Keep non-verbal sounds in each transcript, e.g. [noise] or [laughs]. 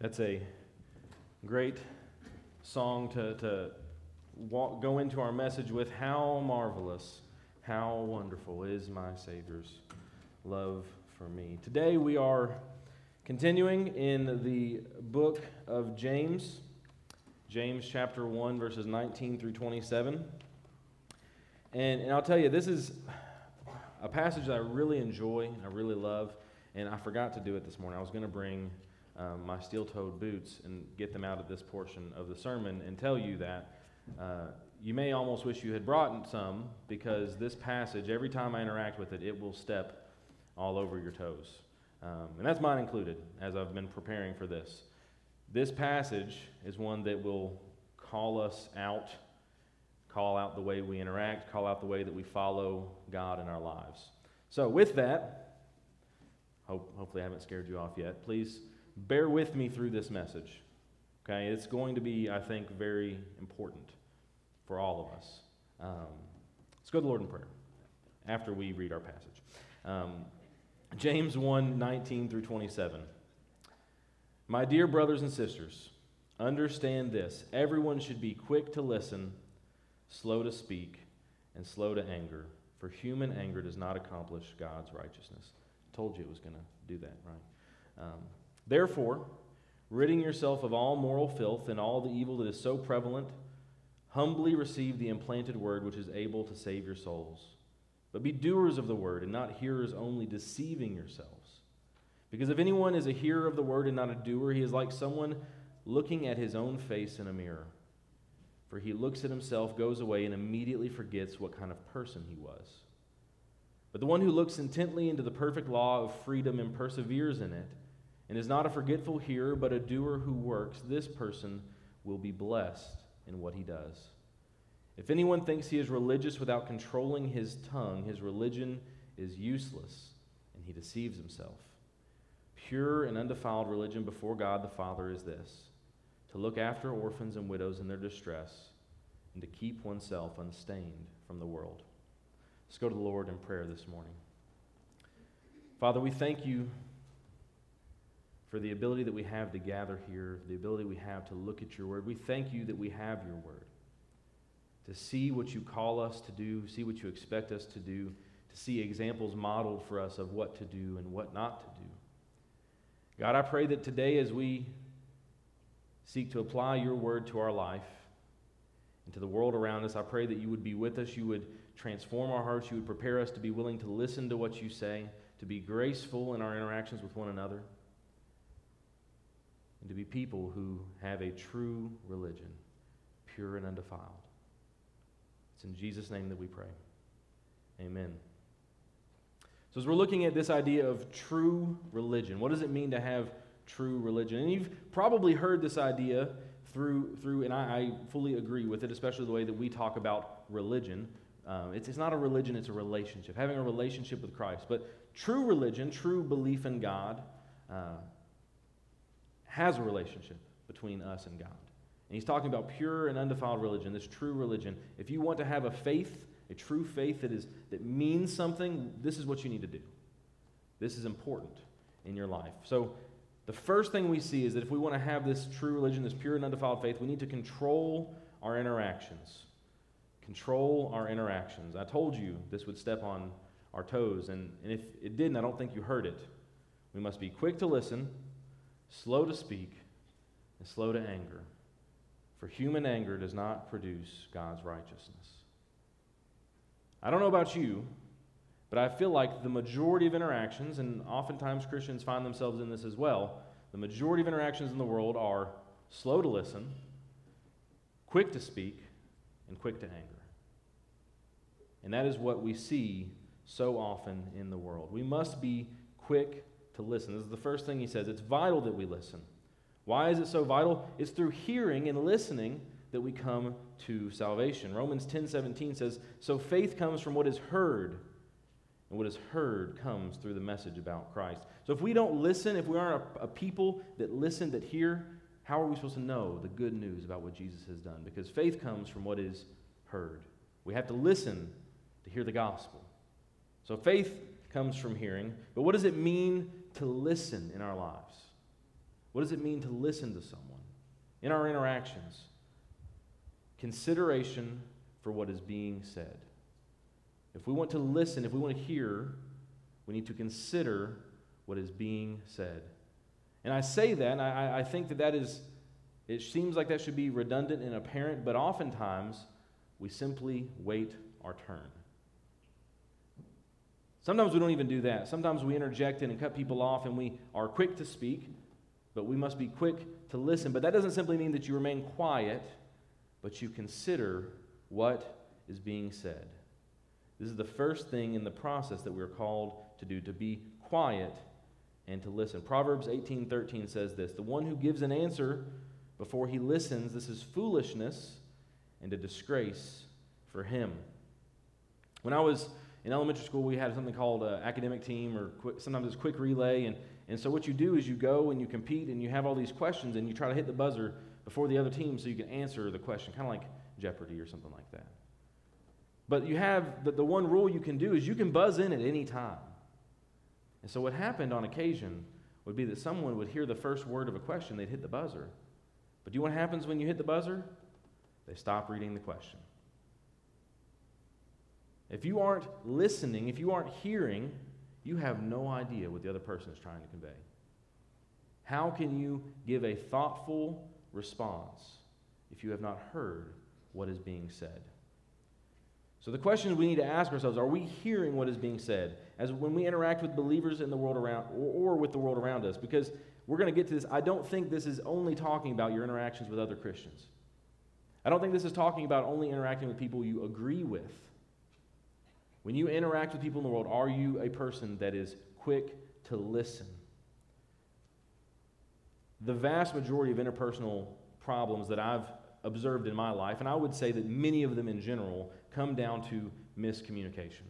That's a great song to, to walk, go into our message with. How marvelous, how wonderful is my Savior's love for me. Today we are continuing in the book of James, James chapter 1, verses 19 through 27. And, and I'll tell you, this is a passage that I really enjoy, I really love, and I forgot to do it this morning. I was going to bring um, my steel toed boots and get them out of this portion of the sermon and tell you that uh, you may almost wish you had brought some because this passage, every time I interact with it, it will step all over your toes. Um, and that's mine included as I've been preparing for this. This passage is one that will call us out, call out the way we interact, call out the way that we follow God in our lives. So, with that, hope, hopefully I haven't scared you off yet. Please bear with me through this message. Okay, it's going to be, I think, very important for all of us. Um, let's go to the Lord in prayer after we read our passage. Um, James 1 19 through 27. My dear brothers and sisters, understand this. Everyone should be quick to listen, slow to speak, and slow to anger, for human anger does not accomplish God's righteousness. I told you it was going to do that, right? Um, Therefore, ridding yourself of all moral filth and all the evil that is so prevalent, humbly receive the implanted word which is able to save your souls. But be doers of the word and not hearers only, deceiving yourselves. Because if anyone is a hearer of the word and not a doer, he is like someone looking at his own face in a mirror. For he looks at himself, goes away, and immediately forgets what kind of person he was. But the one who looks intently into the perfect law of freedom and perseveres in it, and is not a forgetful hearer, but a doer who works, this person will be blessed in what he does. If anyone thinks he is religious without controlling his tongue, his religion is useless, and he deceives himself. Pure and undefiled religion before God the Father is this to look after orphans and widows in their distress, and to keep oneself unstained from the world. Let's go to the Lord in prayer this morning. Father, we thank you for the ability that we have to gather here, the ability we have to look at your word. We thank you that we have your word, to see what you call us to do, see what you expect us to do, to see examples modeled for us of what to do and what not to do. God, I pray that today, as we seek to apply your word to our life and to the world around us, I pray that you would be with us, you would transform our hearts, you would prepare us to be willing to listen to what you say, to be graceful in our interactions with one another and to be people who have a true religion, pure and undefiled. It's in Jesus' name that we pray. Amen. So, as we're looking at this idea of true religion, what does it mean to have true religion? And you've probably heard this idea through, through and I, I fully agree with it, especially the way that we talk about religion. Um, it's, it's not a religion, it's a relationship, having a relationship with Christ. But true religion, true belief in God, uh, has a relationship between us and God. And he's talking about pure and undefiled religion, this true religion. If you want to have a faith, a true faith that, is, that means something, this is what you need to do. This is important in your life. So, the first thing we see is that if we want to have this true religion, this pure and undefiled faith, we need to control our interactions. Control our interactions. I told you this would step on our toes, and, and if it didn't, I don't think you heard it. We must be quick to listen, slow to speak, and slow to anger. For human anger does not produce God's righteousness. I don't know about you, but I feel like the majority of interactions, and oftentimes Christians find themselves in this as well, the majority of interactions in the world are slow to listen, quick to speak, and quick to anger. And that is what we see so often in the world. We must be quick to listen. This is the first thing he says. It's vital that we listen. Why is it so vital? It's through hearing and listening that we come to salvation. Romans 10 17 says, So faith comes from what is heard, and what is heard comes through the message about Christ. So if we don't listen, if we aren't a, a people that listen, that hear, how are we supposed to know the good news about what Jesus has done? Because faith comes from what is heard. We have to listen to hear the gospel. So faith comes from hearing. But what does it mean to listen in our lives? What does it mean to listen to someone? In our interactions, consideration for what is being said. If we want to listen, if we want to hear, we need to consider what is being said. And I say that, and I, I think that that is, it seems like that should be redundant and apparent, but oftentimes we simply wait our turn. Sometimes we don't even do that. Sometimes we interject in and cut people off, and we are quick to speak, but we must be quick to listen. But that doesn't simply mean that you remain quiet, but you consider what is being said. This is the first thing in the process that we're called to do to be quiet and to listen. Proverbs 18:13 says this, "The one who gives an answer before he listens, this is foolishness and a disgrace for him." When I was in elementary school, we had something called academic team, or quick, sometimes it's quick relay. And, and so what you do is you go and you compete and you have all these questions and you try to hit the buzzer before the other team so you can answer the question, kind of like Jeopardy or something like that. But you have the, the one rule you can do is you can buzz in at any time. And so what happened on occasion would be that someone would hear the first word of a question, they'd hit the buzzer. But do you know what happens when you hit the buzzer? They stop reading the question. If you aren't listening, if you aren't hearing, you have no idea what the other person is trying to convey. How can you give a thoughtful response if you have not heard what is being said? So the questions we need to ask ourselves are we hearing what is being said as when we interact with believers in the world around or, or with the world around us because we're going to get to this I don't think this is only talking about your interactions with other Christians. I don't think this is talking about only interacting with people you agree with. When you interact with people in the world, are you a person that is quick to listen? The vast majority of interpersonal problems that I've observed in my life, and I would say that many of them in general, come down to miscommunication.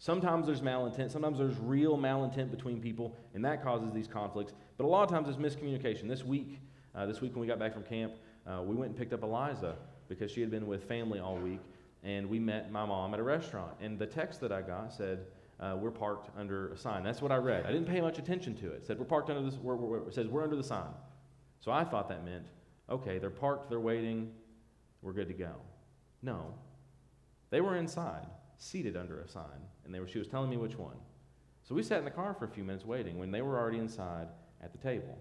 Sometimes there's malintent, sometimes there's real malintent between people, and that causes these conflicts. But a lot of times it's miscommunication. This week, uh, this week when we got back from camp, uh, we went and picked up Eliza because she had been with family all week, and we met my mom at a restaurant. And the text that I got said, uh, "We're parked under a sign." That's what I read. I didn't pay much attention to it. It said, "We're parked under this." We're, we're, it says, "We're under the sign." So I thought that meant, okay, they're parked, they're waiting, we're good to go. No, they were inside, seated under a sign, and they were, she was telling me which one. So we sat in the car for a few minutes waiting when they were already inside at the table.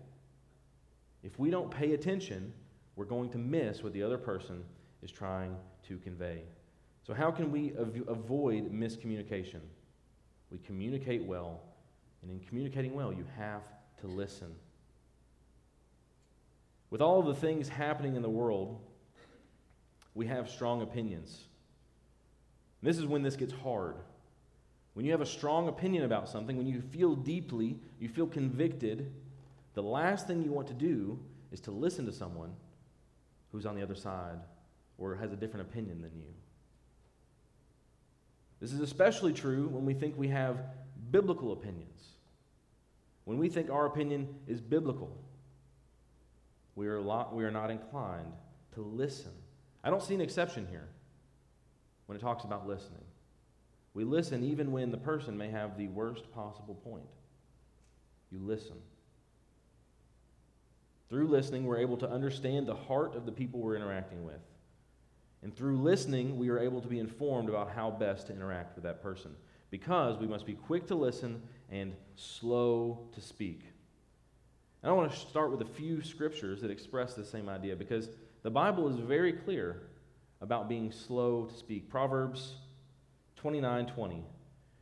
If we don't pay attention, we're going to miss what the other person is trying to convey. So, how can we av- avoid miscommunication? We communicate well, and in communicating well, you have to listen. With all the things happening in the world, we have strong opinions. This is when this gets hard. When you have a strong opinion about something, when you feel deeply, you feel convicted, the last thing you want to do is to listen to someone who's on the other side or has a different opinion than you. This is especially true when we think we have biblical opinions. When we think our opinion is biblical, we are, lot, we are not inclined to listen. I don't see an exception here when it talks about listening. We listen even when the person may have the worst possible point. You listen. Through listening, we're able to understand the heart of the people we're interacting with. And through listening, we are able to be informed about how best to interact with that person because we must be quick to listen and slow to speak. And I want to start with a few scriptures that express the same idea because the Bible is very clear about being slow to speak. Proverbs 29 20.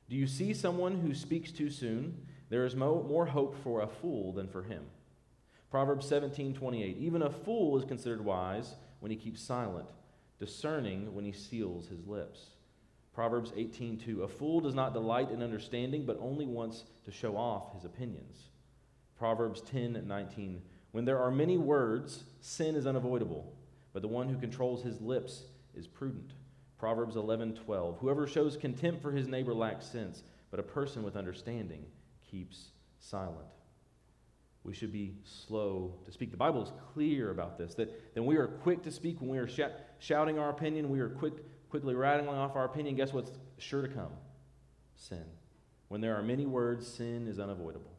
Do you see someone who speaks too soon? There is mo- more hope for a fool than for him. Proverbs 17 28. Even a fool is considered wise when he keeps silent, discerning when he seals his lips. Proverbs 18:2 A fool does not delight in understanding, but only wants to show off his opinions. Proverbs 10:19 When there are many words, sin is unavoidable but the one who controls his lips is prudent. Proverbs 11:12. Whoever shows contempt for his neighbor lacks sense, but a person with understanding keeps silent. We should be slow to speak. The Bible is clear about this that, that we are quick to speak when we are sh- shouting our opinion, we are quick, quickly rattling off our opinion. Guess what's sure to come? Sin. When there are many words, sin is unavoidable.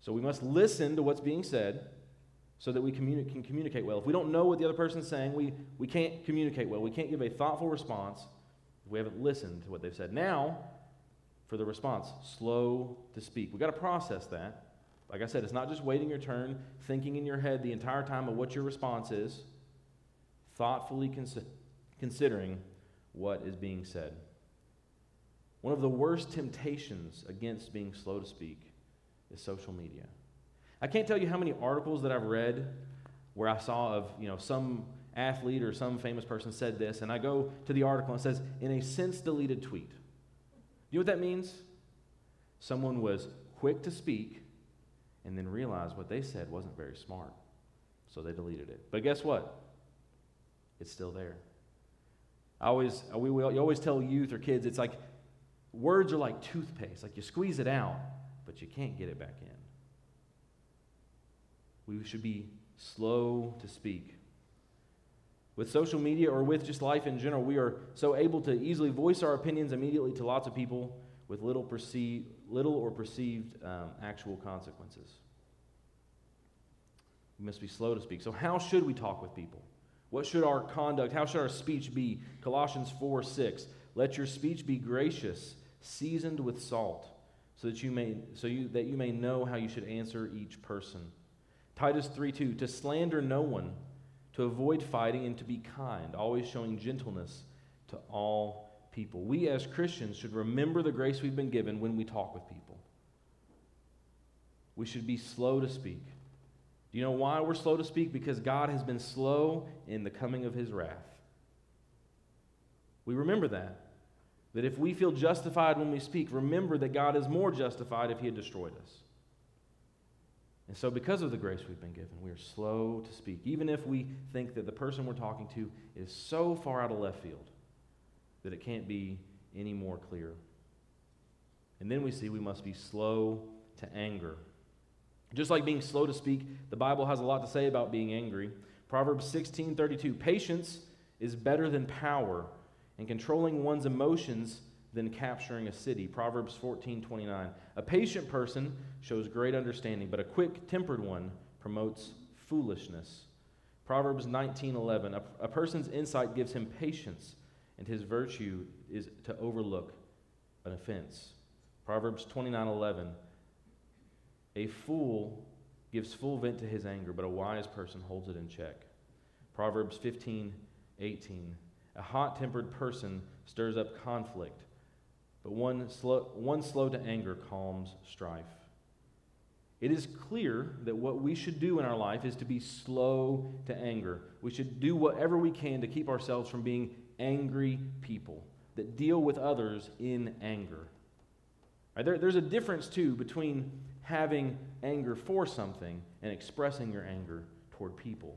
So we must listen to what's being said so that we communi- can communicate well. If we don't know what the other person's saying, we, we can't communicate well. We can't give a thoughtful response if we haven't listened to what they've said. Now, for the response, slow to speak. We've got to process that. Like I said, it's not just waiting your turn, thinking in your head the entire time of what your response is, thoughtfully cons- considering what is being said. One of the worst temptations against being slow to speak is social media. I can't tell you how many articles that I've read where I saw of, you know, some athlete or some famous person said this, and I go to the article and it says, in a since deleted tweet. You know what that means? Someone was quick to speak and then realized what they said wasn't very smart. So they deleted it. But guess what? It's still there. I always, we, we, you always tell youth or kids, it's like words are like toothpaste. Like you squeeze it out, but you can't get it back in. We should be slow to speak. With social media or with just life in general, we are so able to easily voice our opinions immediately to lots of people with little, perceived, little or perceived um, actual consequences. We must be slow to speak. So, how should we talk with people? What should our conduct, how should our speech be? Colossians 4 6. Let your speech be gracious, seasoned with salt, so that you may, so you, that you may know how you should answer each person. Titus 3 2. To slander no one, to avoid fighting, and to be kind, always showing gentleness to all people. We as Christians should remember the grace we've been given when we talk with people. We should be slow to speak. Do you know why we're slow to speak? Because God has been slow in the coming of his wrath. We remember that. That if we feel justified when we speak, remember that God is more justified if he had destroyed us. And so, because of the grace we've been given, we are slow to speak, even if we think that the person we're talking to is so far out of left field that it can't be any more clear. And then we see we must be slow to anger. Just like being slow to speak, the Bible has a lot to say about being angry. Proverbs 16:32, patience is better than power, and controlling one's emotions than capturing a city. Proverbs 14:29. A patient person shows great understanding, but a quick-tempered one promotes foolishness. Proverbs 19:11. A, a person's insight gives him patience, and his virtue is to overlook an offense. Proverbs 29:11. A fool gives full vent to his anger, but a wise person holds it in check. Proverbs 15, 18. A hot tempered person stirs up conflict, but one slow, one slow to anger calms strife. It is clear that what we should do in our life is to be slow to anger. We should do whatever we can to keep ourselves from being angry people that deal with others in anger. Right, there, there's a difference, too, between having anger for something and expressing your anger toward people.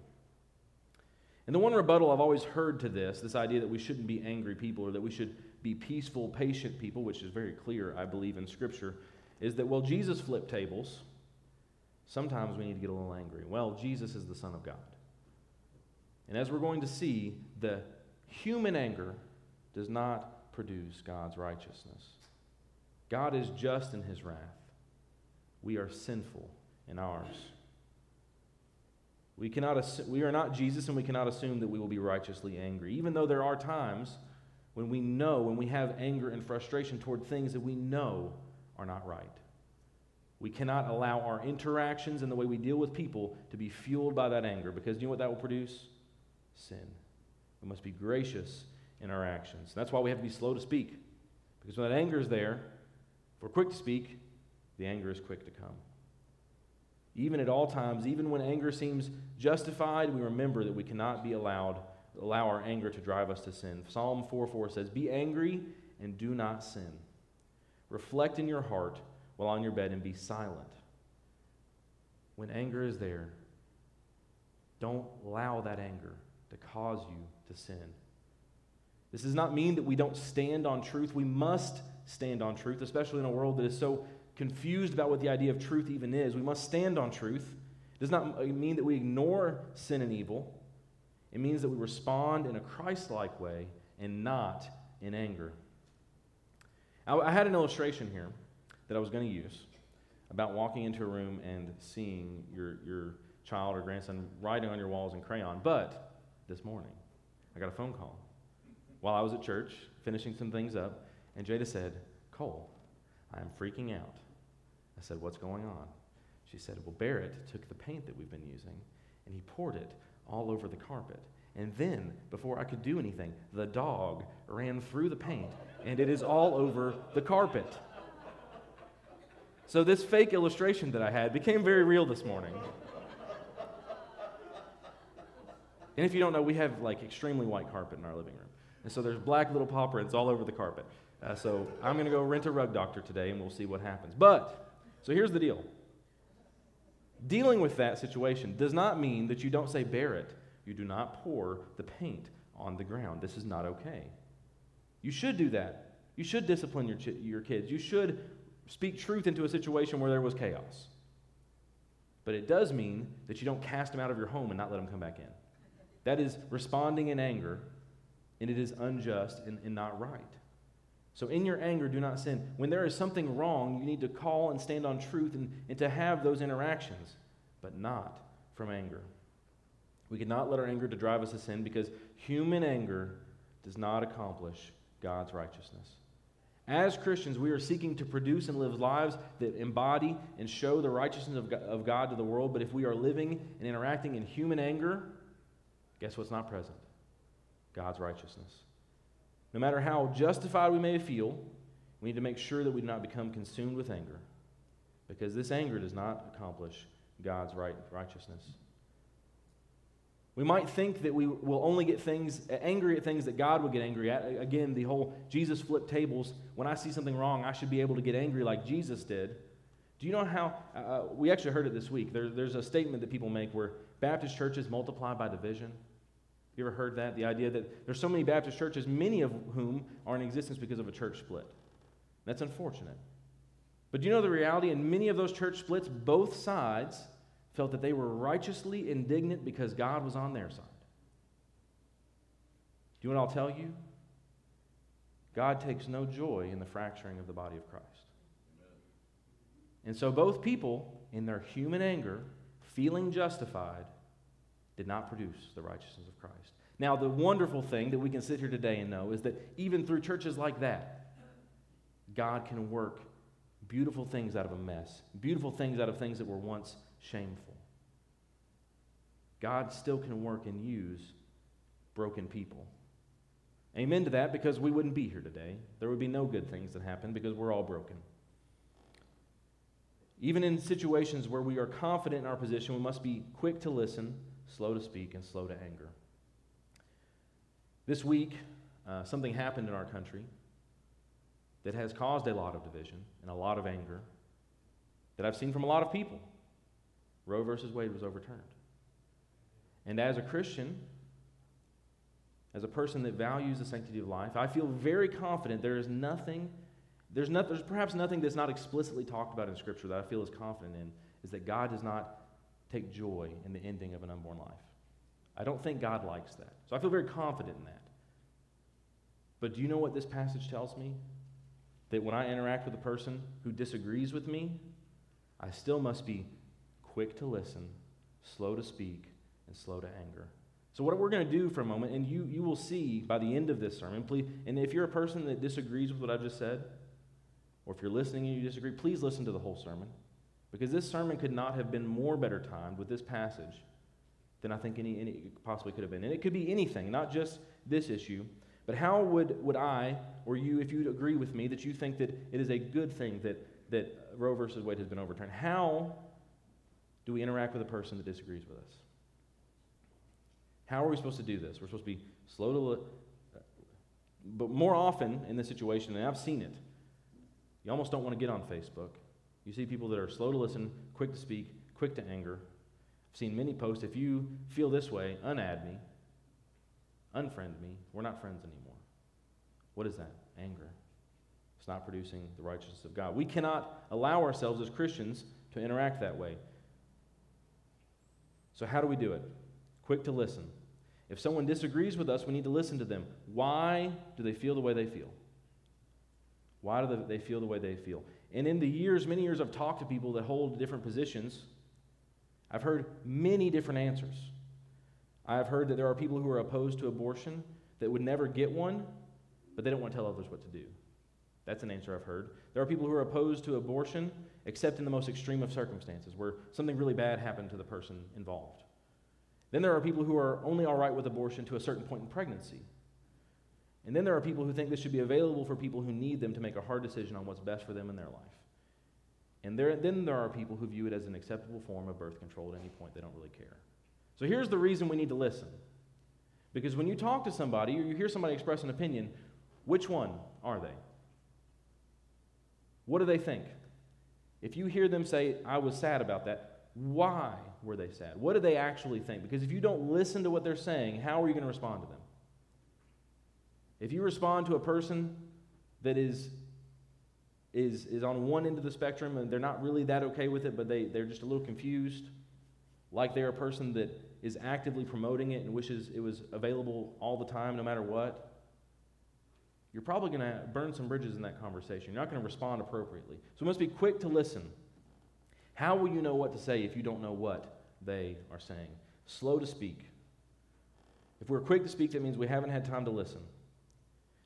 And the one rebuttal I've always heard to this, this idea that we shouldn't be angry people or that we should be peaceful, patient people, which is very clear, I believe, in Scripture, is that, well, Jesus flipped tables. Sometimes we need to get a little angry. Well, Jesus is the Son of God. And as we're going to see, the human anger does not produce God's righteousness. God is just in his wrath. We are sinful in ours. We, cannot assume, we are not Jesus, and we cannot assume that we will be righteously angry, even though there are times when we know, when we have anger and frustration toward things that we know are not right. We cannot allow our interactions and the way we deal with people to be fueled by that anger, because you know what that will produce? Sin. We must be gracious in our actions. That's why we have to be slow to speak, because when that anger is there, if we're quick to speak, the anger is quick to come. Even at all times, even when anger seems justified, we remember that we cannot be allowed allow our anger to drive us to sin. Psalm 4 4 says, Be angry and do not sin. Reflect in your heart while on your bed and be silent. When anger is there, don't allow that anger to cause you to sin. This does not mean that we don't stand on truth. We must stand on truth, especially in a world that is so confused about what the idea of truth even is. We must stand on truth. It does not mean that we ignore sin and evil. It means that we respond in a Christ like way and not in anger. I, I, had an illustration here that I was going to use. about walking into a room and seeing your, your child or grandson writing on your walls in crayon. But this morning, I got a phone call while I was at church, finishing some things up, and Jada said, Cole, I am freaking out. I said, What's going on? She said, Well, Barrett took the paint that we've been using and he poured it all over the carpet. And then, before I could do anything, the dog ran through the paint and it is all over the carpet. So, this fake illustration that I had became very real this morning. And if you don't know, we have like extremely white carpet in our living room. And so there's black little paw prints all over the carpet. Uh, so I'm going to go rent a rug doctor today and we'll see what happens. But, so here's the deal dealing with that situation does not mean that you don't say, Barrett. you do not pour the paint on the ground. This is not okay. You should do that. You should discipline your, ch- your kids. You should speak truth into a situation where there was chaos. But it does mean that you don't cast them out of your home and not let them come back in. That is responding in anger, and it is unjust and, and not right. So, in your anger, do not sin. When there is something wrong, you need to call and stand on truth and, and to have those interactions, but not from anger. We cannot let our anger to drive us to sin because human anger does not accomplish God's righteousness. As Christians, we are seeking to produce and live lives that embody and show the righteousness of God, of God to the world. But if we are living and interacting in human anger, guess what's not present? God's righteousness. No matter how justified we may feel, we need to make sure that we do not become consumed with anger because this anger does not accomplish God's right, righteousness. We might think that we will only get things angry at things that God would get angry at. Again, the whole Jesus flipped tables. When I see something wrong, I should be able to get angry like Jesus did. Do you know how? Uh, uh we actually heard it this week. There, there's a statement that people make where Baptist churches multiply by division. You ever heard that? The idea that there's so many Baptist churches, many of whom are in existence because of a church split. That's unfortunate. But do you know the reality? In many of those church splits, both sides felt that they were righteously indignant because God was on their side. Do you know what I'll tell you? God takes no joy in the fracturing of the body of Christ. And so both people, in their human anger, feeling justified, did not produce the righteousness of Christ. Now, the wonderful thing that we can sit here today and know is that even through churches like that, God can work beautiful things out of a mess, beautiful things out of things that were once shameful. God still can work and use broken people. Amen to that because we wouldn't be here today. There would be no good things that happen because we're all broken. Even in situations where we are confident in our position, we must be quick to listen slow to speak, and slow to anger. This week, uh, something happened in our country that has caused a lot of division and a lot of anger that I've seen from a lot of people. Roe versus Wade was overturned. And as a Christian, as a person that values the sanctity of life, I feel very confident there is nothing, there's, not, there's perhaps nothing that's not explicitly talked about in Scripture that I feel as confident in, is that God does not take joy in the ending of an unborn life. I don't think God likes that. So I feel very confident in that. But do you know what this passage tells me? That when I interact with a person who disagrees with me, I still must be quick to listen, slow to speak, and slow to anger. So, what we're going to do for a moment, and you, you will see by the end of this sermon, please, and if you're a person that disagrees with what I've just said, or if you're listening and you disagree, please listen to the whole sermon. Because this sermon could not have been more better timed with this passage than I think any, any possibly could have been. And it could be anything, not just this issue. But how would, would I, or you, if you'd agree with me, that you think that it is a good thing that, that Roe versus Wade has been overturned, how do we interact with a person that disagrees with us? How are we supposed to do this? We're supposed to be slow to look. But more often in this situation, and I've seen it, you almost don't want to get on Facebook. You see people that are slow to listen, quick to speak, quick to anger. I've seen many posts. If you feel this way, unadd me, unfriend me. We're not friends anymore. What is that? Anger. It's not producing the righteousness of God. We cannot allow ourselves as Christians to interact that way. So, how do we do it? Quick to listen. If someone disagrees with us, we need to listen to them. Why do they feel the way they feel? Why do they feel the way they feel? And in the years, many years, I've talked to people that hold different positions. I've heard many different answers. I have heard that there are people who are opposed to abortion that would never get one, but they don't want to tell others what to do. That's an answer I've heard. There are people who are opposed to abortion, except in the most extreme of circumstances, where something really bad happened to the person involved. Then there are people who are only all right with abortion to a certain point in pregnancy. And then there are people who think this should be available for people who need them to make a hard decision on what's best for them in their life. And there, then there are people who view it as an acceptable form of birth control at any point. They don't really care. So here's the reason we need to listen. Because when you talk to somebody or you hear somebody express an opinion, which one are they? What do they think? If you hear them say, I was sad about that, why were they sad? What do they actually think? Because if you don't listen to what they're saying, how are you going to respond to them? If you respond to a person that is, is, is on one end of the spectrum and they're not really that okay with it, but they, they're just a little confused, like they're a person that is actively promoting it and wishes it was available all the time, no matter what, you're probably going to burn some bridges in that conversation. You're not going to respond appropriately. So we must be quick to listen. How will you know what to say if you don't know what they are saying? Slow to speak. If we're quick to speak, that means we haven't had time to listen.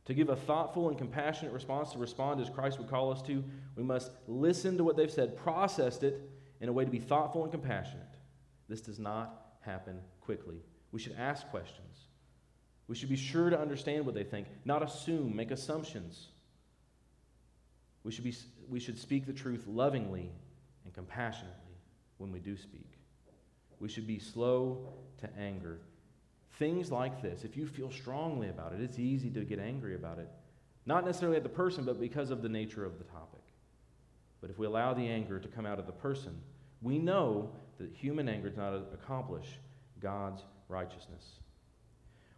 To give a thoughtful and compassionate response, to respond as Christ would call us to, we must listen to what they've said, process it in a way to be thoughtful and compassionate. This does not happen quickly. We should ask questions. We should be sure to understand what they think, not assume, make assumptions. We should, be, we should speak the truth lovingly and compassionately when we do speak. We should be slow to anger Things like this, if you feel strongly about it, it's easy to get angry about it. Not necessarily at the person, but because of the nature of the topic. But if we allow the anger to come out of the person, we know that human anger does not accomplish God's righteousness.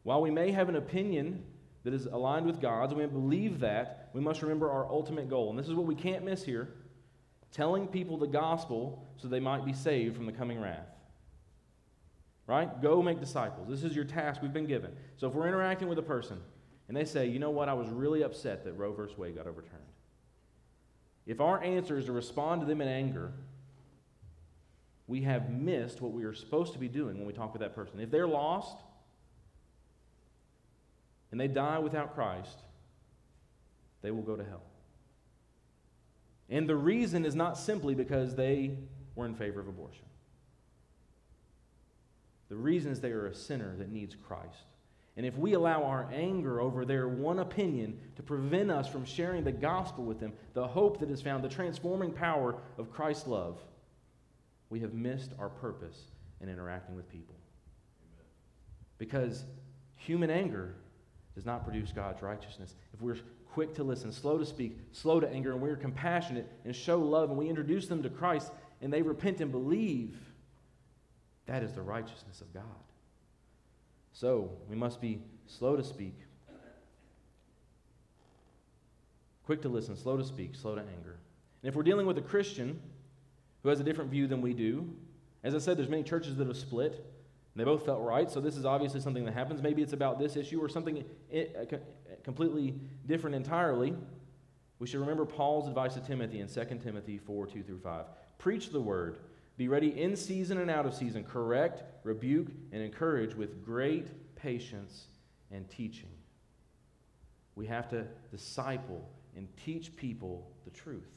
While we may have an opinion that is aligned with God's, we believe that, we must remember our ultimate goal. And this is what we can't miss here telling people the gospel so they might be saved from the coming wrath right? Go make disciples. This is your task we've been given. So if we're interacting with a person and they say, you know what, I was really upset that Roe versus Wade got overturned. If our answer is to respond to them in anger, we have missed what we are supposed to be doing when we talk with that person. If they're lost and they die without Christ, they will go to hell. And the reason is not simply because they were in favor of abortion. The reason is they are a sinner that needs Christ. And if we allow our anger over their one opinion to prevent us from sharing the gospel with them, the hope that is found, the transforming power of Christ's love, we have missed our purpose in interacting with people. Because human anger does not produce God's righteousness. If we're quick to listen, slow to speak, slow to anger, and we're compassionate and show love, and we introduce them to Christ, and they repent and believe, that is the righteousness of God. So we must be slow to speak, quick to listen, slow to speak, slow to anger. And if we're dealing with a Christian who has a different view than we do, as I said, there's many churches that have split. And they both felt right, so this is obviously something that happens. Maybe it's about this issue or something uh, completely different entirely. We should remember Paul's advice to Timothy in 2 Timothy 4 2 through 5. Preach the word. Be ready in season and out of season. Correct, rebuke, and encourage with great patience and teaching. We have to disciple and teach people the truth.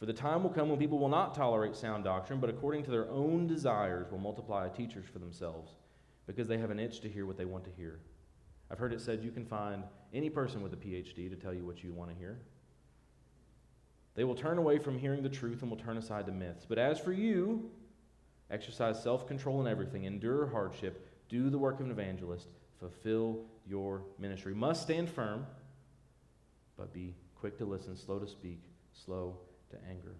For the time will come when people will not tolerate sound doctrine, but according to their own desires will multiply teachers for themselves, because they have an itch to hear what they want to hear. I've heard it said you can find any person with a PhD to tell you what you want to hear. They will turn away from hearing the truth and will turn aside to myths. But as for you, exercise self control in everything, endure hardship, do the work of an evangelist, fulfill your ministry. Must stand firm, but be quick to listen, slow to speak, slow to anger.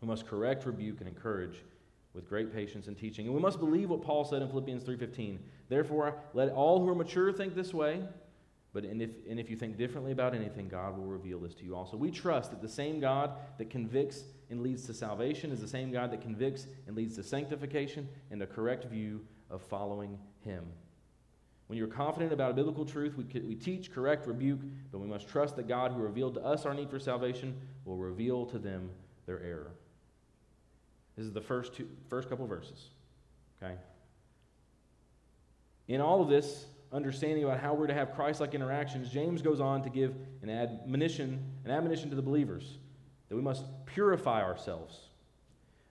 We must correct, rebuke, and encourage with great patience and teaching. And we must believe what Paul said in Philippians 3:15. Therefore, let all who are mature think this way, but and if, and if you think differently about anything, God will reveal this to you also. We trust that the same God that convicts and leads to salvation is the same God that convicts and leads to sanctification and a correct view of following Him. When you're confident about a biblical truth, we, we teach, correct, rebuke, but we must trust that God, who revealed to us our need for salvation, will reveal to them their error. This is the first, two, first couple verses. Okay? In all of this, understanding about how we're to have Christ like interactions, James goes on to give an admonition, an admonition to the believers that we must purify ourselves.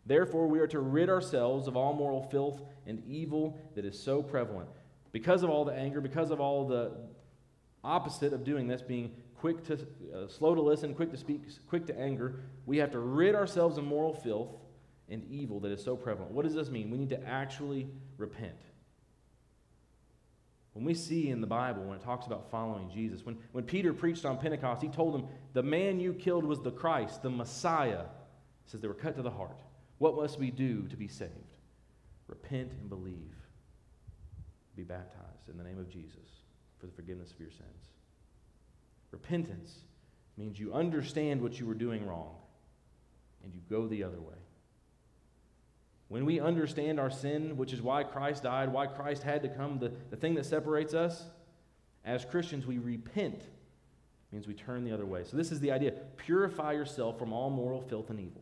Therefore, we are to rid ourselves of all moral filth and evil that is so prevalent because of all the anger, because of all the opposite of doing this, being quick to, uh, slow to listen, quick to speak, quick to anger, we have to rid ourselves of moral filth and evil that is so prevalent. What does this mean? We need to actually repent. When we see in the Bible, when it talks about following Jesus, when, when Peter preached on Pentecost, he told them, The man you killed was the Christ, the Messiah. He says they were cut to the heart. What must we do to be saved? Repent and believe be baptized in the name of Jesus for the forgiveness of your sins. Repentance means you understand what you were doing wrong and you go the other way. When we understand our sin, which is why Christ died, why Christ had to come, the, the thing that separates us, as Christians, we repent. means we turn the other way. So, this is the idea purify yourself from all moral filth and evil.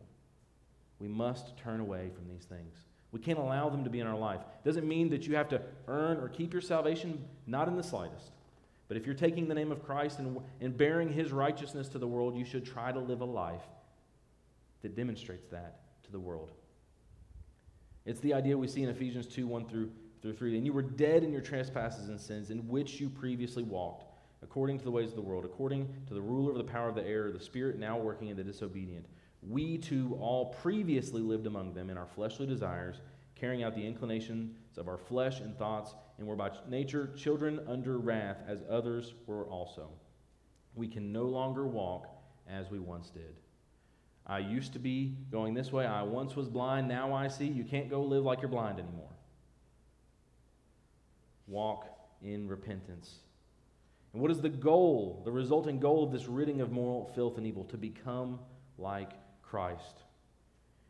We must turn away from these things. We can't allow them to be in our life. It Doesn't mean that you have to earn or keep your salvation, not in the slightest. But if you're taking the name of Christ and, and bearing his righteousness to the world, you should try to live a life that demonstrates that to the world. It's the idea we see in Ephesians 2 1 through, through 3. And you were dead in your trespasses and sins in which you previously walked, according to the ways of the world, according to the ruler of the power of the air, the spirit now working in the disobedient we too all previously lived among them in our fleshly desires, carrying out the inclinations of our flesh and thoughts, and were by nature children under wrath, as others were also. We can no longer walk as we once did. I used to be going this way. I once was blind. Now I see. You can't go live like you're blind anymore. Walk in repentance. And what is the goal, the resulting goal of this ridding of moral filth and evil? To become like Christ.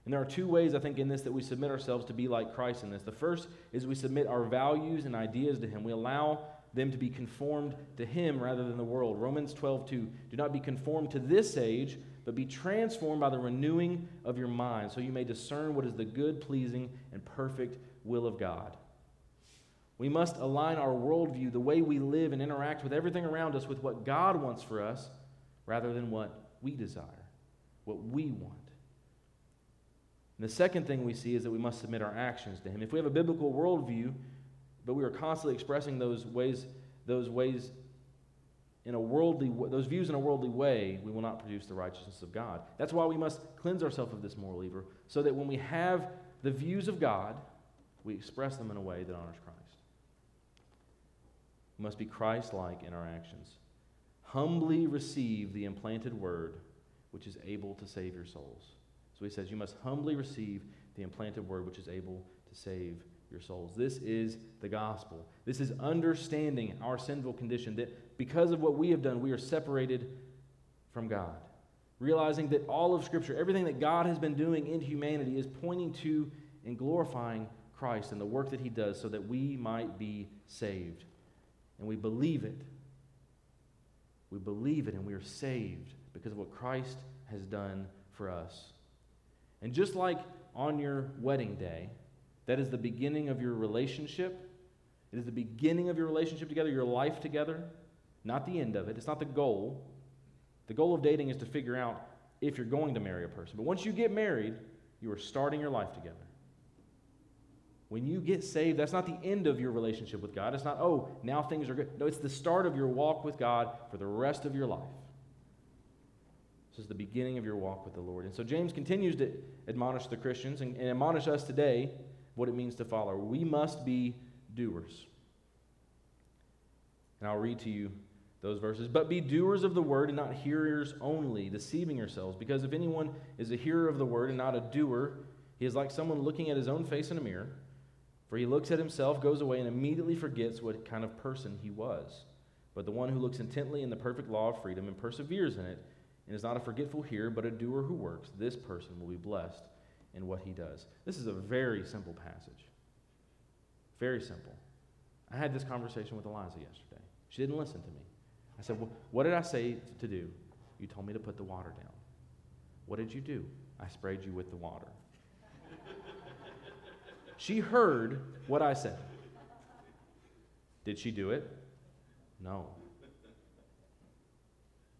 And there are two ways, I think, in this that we submit ourselves to be like Christ in this. The first is we submit our values and ideas to Him. We allow them to be conformed to Him rather than the world. Romans 12, 2. Do not be conformed to this age, but be transformed by the renewing of your mind, so you may discern what is the good, pleasing, and perfect will of God. We must align our worldview, the way we live and interact with everything around us, with what God wants for us rather than what we desire what we want. And the second thing we see is that we must submit our actions to Him. If we have a biblical worldview, but we are constantly expressing those ways, those ways in a worldly, those views in a worldly way, we will not produce the righteousness of God. That's why we must cleanse ourselves of this moral evil, so that when we have the views of God, we express them in a way that honors Christ. We must be Christ like in our actions. Humbly receive the implanted word which is able to save your souls. So he says, You must humbly receive the implanted word, which is able to save your souls. This is the gospel. This is understanding our sinful condition, that because of what we have done, we are separated from God. Realizing that all of Scripture, everything that God has been doing in humanity, is pointing to and glorifying Christ and the work that he does so that we might be saved. And we believe it. We believe it and we are saved because of what Christ has done for us. And just like on your wedding day, that is the beginning of your relationship. It is the beginning of your relationship together, your life together, not the end of it. It's not the goal. The goal of dating is to figure out if you're going to marry a person. But once you get married, you are starting your life together. When you get saved, that's not the end of your relationship with God. It's not, oh, now things are good. No, it's the start of your walk with God for the rest of your life. This is the beginning of your walk with the Lord. And so James continues to admonish the Christians and, and admonish us today what it means to follow. We must be doers. And I'll read to you those verses. But be doers of the word and not hearers only, deceiving yourselves. Because if anyone is a hearer of the word and not a doer, he is like someone looking at his own face in a mirror. For he looks at himself, goes away, and immediately forgets what kind of person he was. But the one who looks intently in the perfect law of freedom and perseveres in it, and is not a forgetful hearer, but a doer who works, this person will be blessed in what he does. This is a very simple passage. Very simple. I had this conversation with Eliza yesterday. She didn't listen to me. I said, well, What did I say to do? You told me to put the water down. What did you do? I sprayed you with the water. [laughs] she heard what I said. Did she do it? No.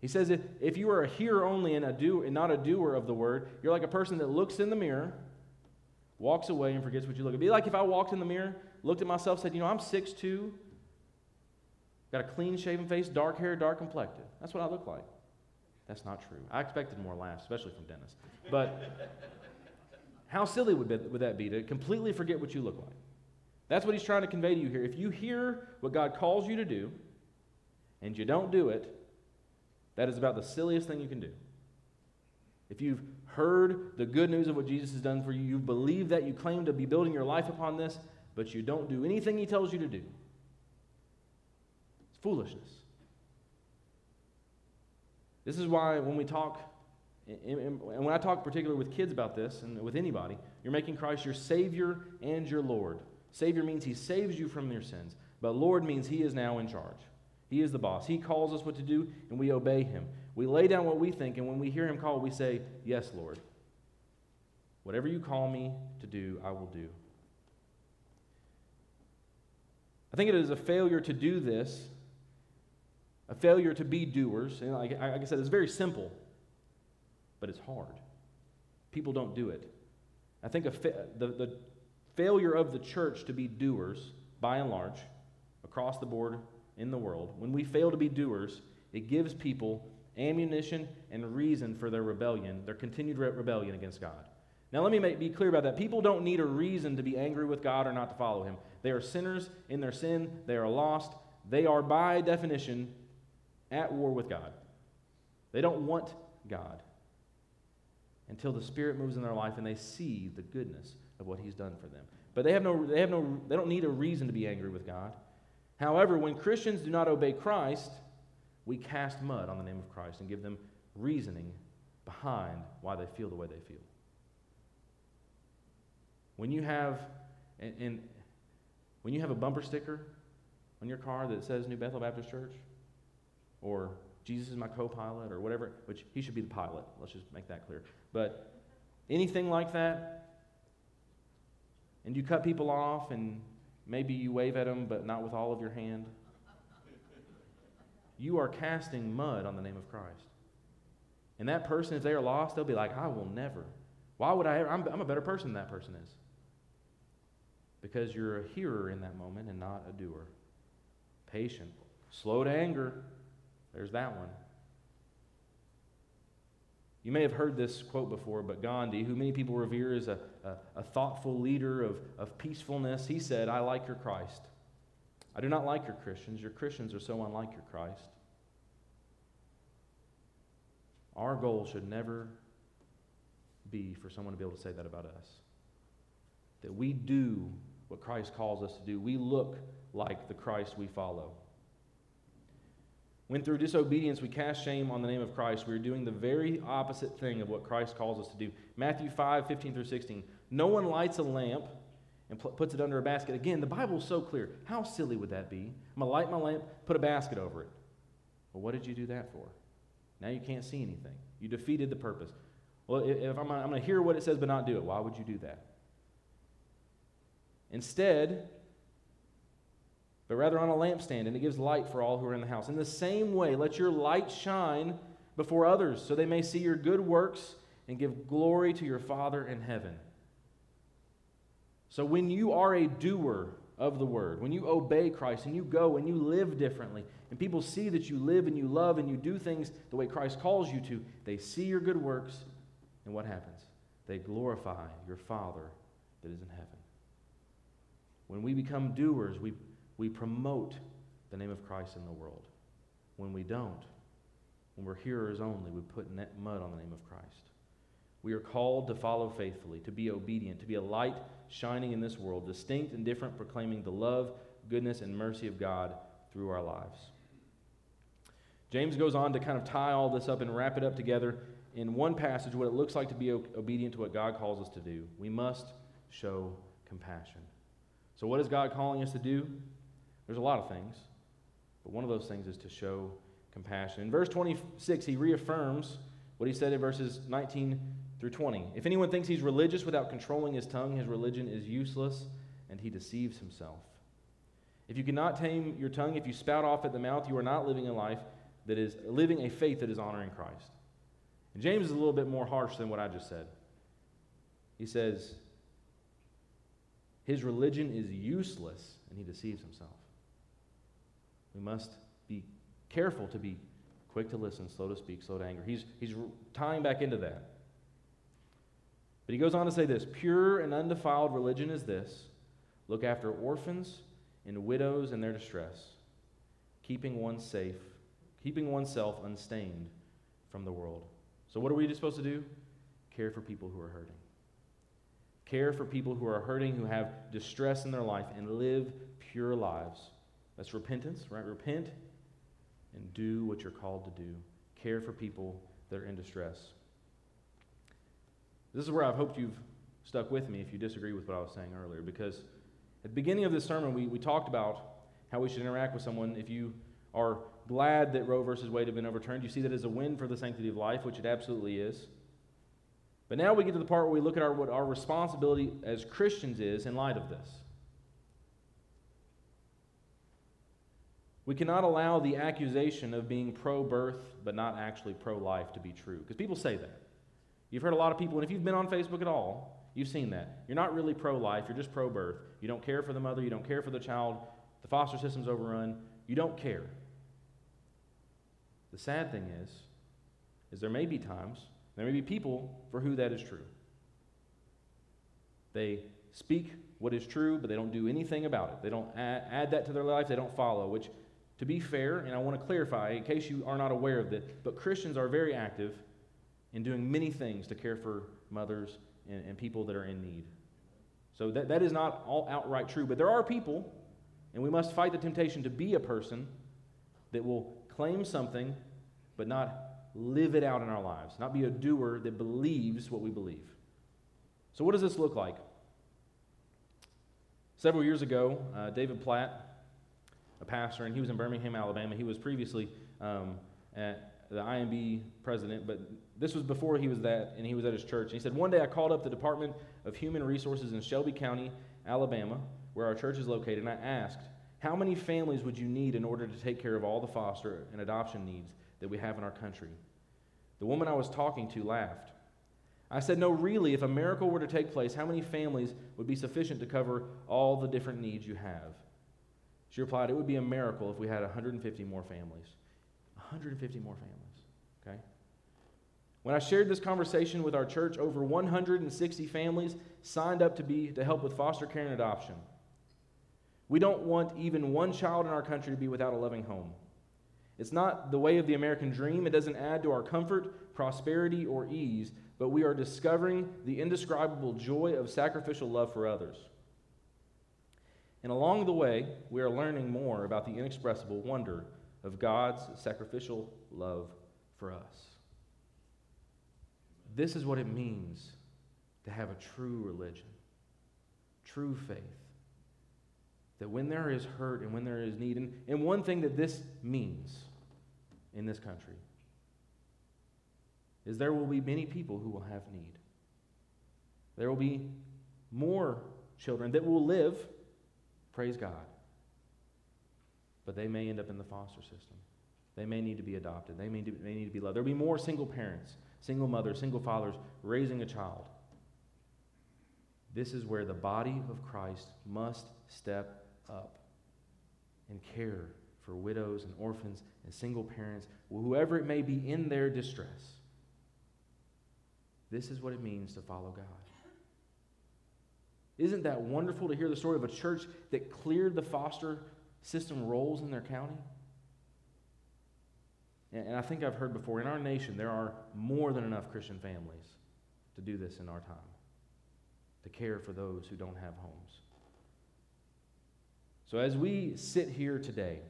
He says if, if you are a hearer only and, a do, and not a doer of the word, you're like a person that looks in the mirror, walks away, and forgets what you look at. It'd be like if I walked in the mirror, looked at myself, said, You know, I'm 6'2, got a clean shaven face, dark hair, dark complected. That's what I look like. That's not true. I expected more laughs, especially from Dennis. But [laughs] how silly would, be, would that be to completely forget what you look like? That's what he's trying to convey to you here. If you hear what God calls you to do and you don't do it, that is about the silliest thing you can do. If you've heard the good news of what Jesus has done for you, you believe that, you claim to be building your life upon this, but you don't do anything he tells you to do, it's foolishness. This is why when we talk, and when I talk particularly with kids about this, and with anybody, you're making Christ your Savior and your Lord. Savior means he saves you from your sins, but Lord means he is now in charge. He is the boss. He calls us what to do, and we obey him. We lay down what we think, and when we hear him call, we say, Yes, Lord. Whatever you call me to do, I will do. I think it is a failure to do this, a failure to be doers. And like, I said, it's very simple, but it's hard. People don't do it. I think fa- the, the failure of the church to be doers, by and large, across the board, in the world, when we fail to be doers, it gives people ammunition and reason for their rebellion, their continued re- rebellion against God. Now, let me make, be clear about that. People don't need a reason to be angry with God or not to follow Him. They are sinners in their sin, they are lost. They are, by definition, at war with God. They don't want God until the Spirit moves in their life and they see the goodness of what He's done for them. But they have no, they have no, they don't need a reason to be angry with God. However, when Christians do not obey Christ, we cast mud on the name of Christ and give them reasoning behind why they feel the way they feel. When you have, and, and when you have a bumper sticker on your car that says New Bethel Baptist Church, or Jesus is my co pilot, or whatever, which he should be the pilot, let's just make that clear. But anything like that, and you cut people off and Maybe you wave at them, but not with all of your hand. You are casting mud on the name of Christ. And that person, if they are lost, they'll be like, I will never. Why would I ever? I'm, I'm a better person than that person is. Because you're a hearer in that moment and not a doer. Patient. Slow to anger. There's that one. You may have heard this quote before, but Gandhi, who many people revere as a, a, a, thoughtful leader of, of peacefulness, he said, I like your Christ. I do not like your Christians. Your Christians are so unlike your Christ. Our goal should never be for someone to be able to say that about us. That we do what Christ calls us to do. We look like the Christ we follow. When through disobedience we cast shame on the name of Christ, we are doing the very opposite thing of what Christ calls us to do. Matthew 5, 15 through 16. No one lights a lamp and pl- puts it under a basket. Again, the Bible is so clear. How silly would that be? I'm going to light my lamp, put a basket over it. Well, what did you do that for? Now you can't see anything. You defeated the purpose. Well, if I'm, I'm going to hear what it says but not do it, why would you do that? Instead, but rather on a lampstand, and it gives light for all who are in the house. In the same way, let your light shine before others, so they may see your good works and give glory to your Father in heaven. So when you are a doer of the word, when you obey Christ and you go and you live differently, and people see that you live and you love and you do things the way Christ calls you to, they see your good works, and what happens? They glorify your Father that is in heaven. When we become doers, we we promote the name of Christ in the world. When we don't, when we're hearers only, we put mud on the name of Christ. We are called to follow faithfully, to be obedient, to be a light shining in this world, distinct and different, proclaiming the love, goodness, and mercy of God through our lives. James goes on to kind of tie all this up and wrap it up together in one passage what it looks like to be obedient to what God calls us to do. We must show compassion. So, what is God calling us to do? There's a lot of things, but one of those things is to show compassion. In verse 26, he reaffirms what he said in verses 19 through 20. If anyone thinks he's religious without controlling his tongue, his religion is useless and he deceives himself. If you cannot tame your tongue, if you spout off at the mouth, you are not living a life that is living a faith that is honoring Christ. And James is a little bit more harsh than what I just said. He says, His religion is useless and he deceives himself. We must be careful to be quick to listen, slow to speak, slow to anger. He's, he's tying back into that. But he goes on to say this pure and undefiled religion is this look after orphans and widows in their distress, keeping one safe, keeping oneself unstained from the world. So, what are we supposed to do? Care for people who are hurting. Care for people who are hurting, who have distress in their life, and live pure lives. That's repentance, right? Repent and do what you're called to do. Care for people that are in distress. This is where I've hoped you've stuck with me if you disagree with what I was saying earlier, because at the beginning of this sermon, we, we talked about how we should interact with someone. If you are glad that Roe versus Wade have been overturned, you see that as a win for the sanctity of life, which it absolutely is. But now we get to the part where we look at our, what our responsibility as Christians is in light of this. We cannot allow the accusation of being pro birth but not actually pro life to be true. Because people say that. You've heard a lot of people, and if you've been on Facebook at all, you've seen that. You're not really pro life, you're just pro birth. You don't care for the mother, you don't care for the child, the foster system's overrun, you don't care. The sad thing is, is there may be times, there may be people for who that is true. They speak what is true, but they don't do anything about it. They don't add, add that to their life, they don't follow, which to be fair, and I want to clarify in case you are not aware of this, but Christians are very active in doing many things to care for mothers and, and people that are in need. So that, that is not all outright true, but there are people, and we must fight the temptation to be a person that will claim something but not live it out in our lives, not be a doer that believes what we believe. So, what does this look like? Several years ago, uh, David Platt a pastor, and he was in Birmingham, Alabama. He was previously um, at the IMB president, but this was before he was that, and he was at his church. And he said, One day I called up the Department of Human Resources in Shelby County, Alabama, where our church is located, and I asked, How many families would you need in order to take care of all the foster and adoption needs that we have in our country? The woman I was talking to laughed. I said, No, really, if a miracle were to take place, how many families would be sufficient to cover all the different needs you have? She replied, It would be a miracle if we had 150 more families. 150 more families, okay? When I shared this conversation with our church, over 160 families signed up to be to help with foster care and adoption. We don't want even one child in our country to be without a loving home. It's not the way of the American dream. It doesn't add to our comfort, prosperity, or ease, but we are discovering the indescribable joy of sacrificial love for others. And along the way, we are learning more about the inexpressible wonder of God's sacrificial love for us. This is what it means to have a true religion, true faith. That when there is hurt and when there is need, and, and one thing that this means in this country is there will be many people who will have need. There will be more children that will live Praise God. But they may end up in the foster system. They may need to be adopted. They may, may need to be loved. There'll be more single parents, single mothers, single fathers raising a child. This is where the body of Christ must step up and care for widows and orphans and single parents, whoever it may be in their distress. This is what it means to follow God. Isn't that wonderful to hear the story of a church that cleared the foster system rolls in their county? And, I think I've heard before in our nation, there are more than enough Christian families to do this in our time, to care for those who don't have homes. So as we sit here today,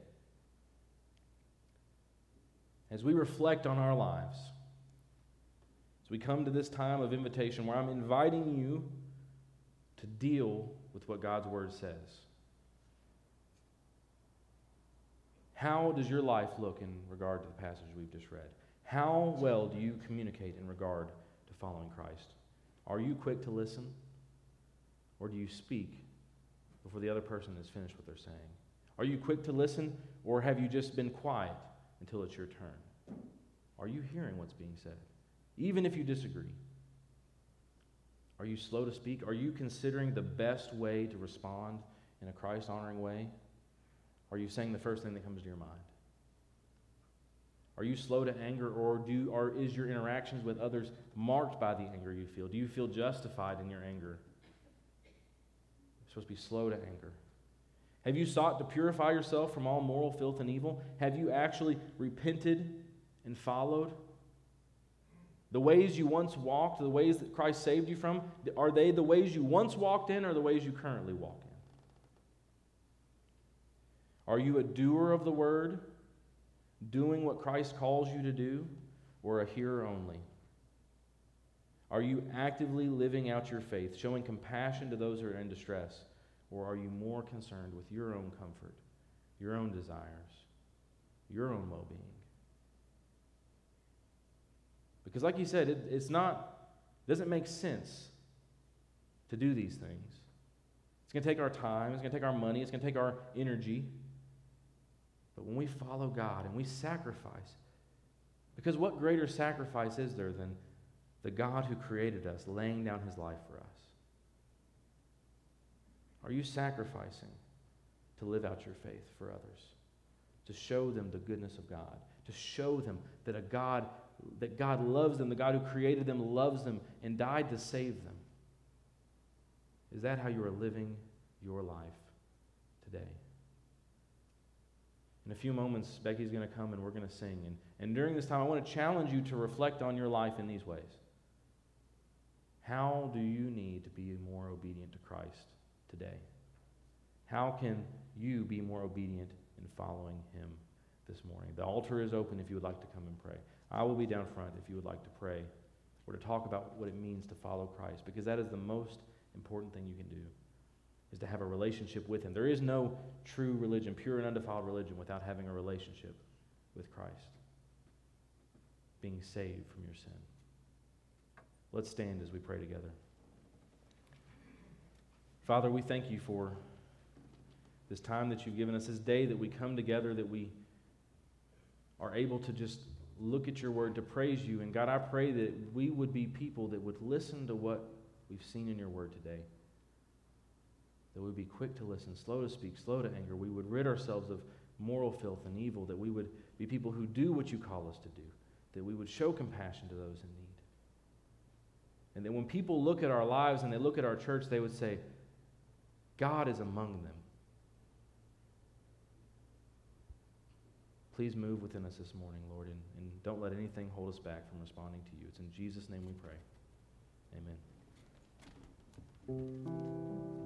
as we reflect on our lives, as we come to this time of invitation where I'm inviting you to deal with what God's Word says. How does your life look in regard to the passage we've just read? How well do you communicate in regard to following Christ? Are you quick to listen? Or do you speak before the other person has finished what they're saying? Are you quick to listen, or have you just been quiet until it's your turn? Are you hearing what's being said, even if you disagree? Are you slow to speak? Are you considering the best way to respond in a Christ honoring way? Are you saying the first thing that comes to your mind? Are you slow to anger, or, do, or is your interactions with others marked by the anger you feel? Do you feel justified in your anger? You're supposed to be slow to anger. Have you sought to purify yourself from all moral filth and evil? Have you actually repented and followed? The ways you once walked, the ways that Christ saved you from, are they the ways you once walked in or the ways you currently walk in? Are you a doer of the word, doing what Christ calls you to do, or a hearer only? Are you actively living out your faith, showing compassion to those who are in distress, or are you more concerned with your own comfort, your own desires, your own well being? Because, like you said, it, it's not, doesn't make sense to do these things. It's going to take our time, it's going to take our money, it's going to take our energy. But when we follow God and we sacrifice, because what greater sacrifice is there than the God who created us laying down his life for us? Are you sacrificing to live out your faith for others? To show them the goodness of God? To show them that a God that God loves them, the God who created them loves them and died to save them. Is that how you are living your life today? In a few moments, Becky's going to come and we're going to sing. And, and during this time, I want to challenge you to reflect on your life in these ways. How do you need to be more obedient to Christ today? How can you be more obedient in following Him this morning? The altar is open if you would like to come and pray. I will be down front if you would like to pray or to talk about what it means to follow Christ, because that is the most important thing you can do, is to have a relationship with Him. There is no true religion, pure and undefiled religion, without having a relationship with Christ, being saved from your sin. Let's stand as we pray together. Father, we thank you for this time that you've given us, this day that we come together, that we are able to just look at your word to praise you. And God, I pray that we would be people that would listen to what we've seen in your word today. That we would be quick to listen, slow to speak, slow to anger. We would rid ourselves of moral filth and evil. That we would be people who do what you call us to do. That we would show compassion to those in need. And that when people look at our lives and they look at our church, they would say, God is among them. Please move within us this morning, Lord, and, and don't let anything hold us back from responding to you. It's in Jesus' name we pray. Amen.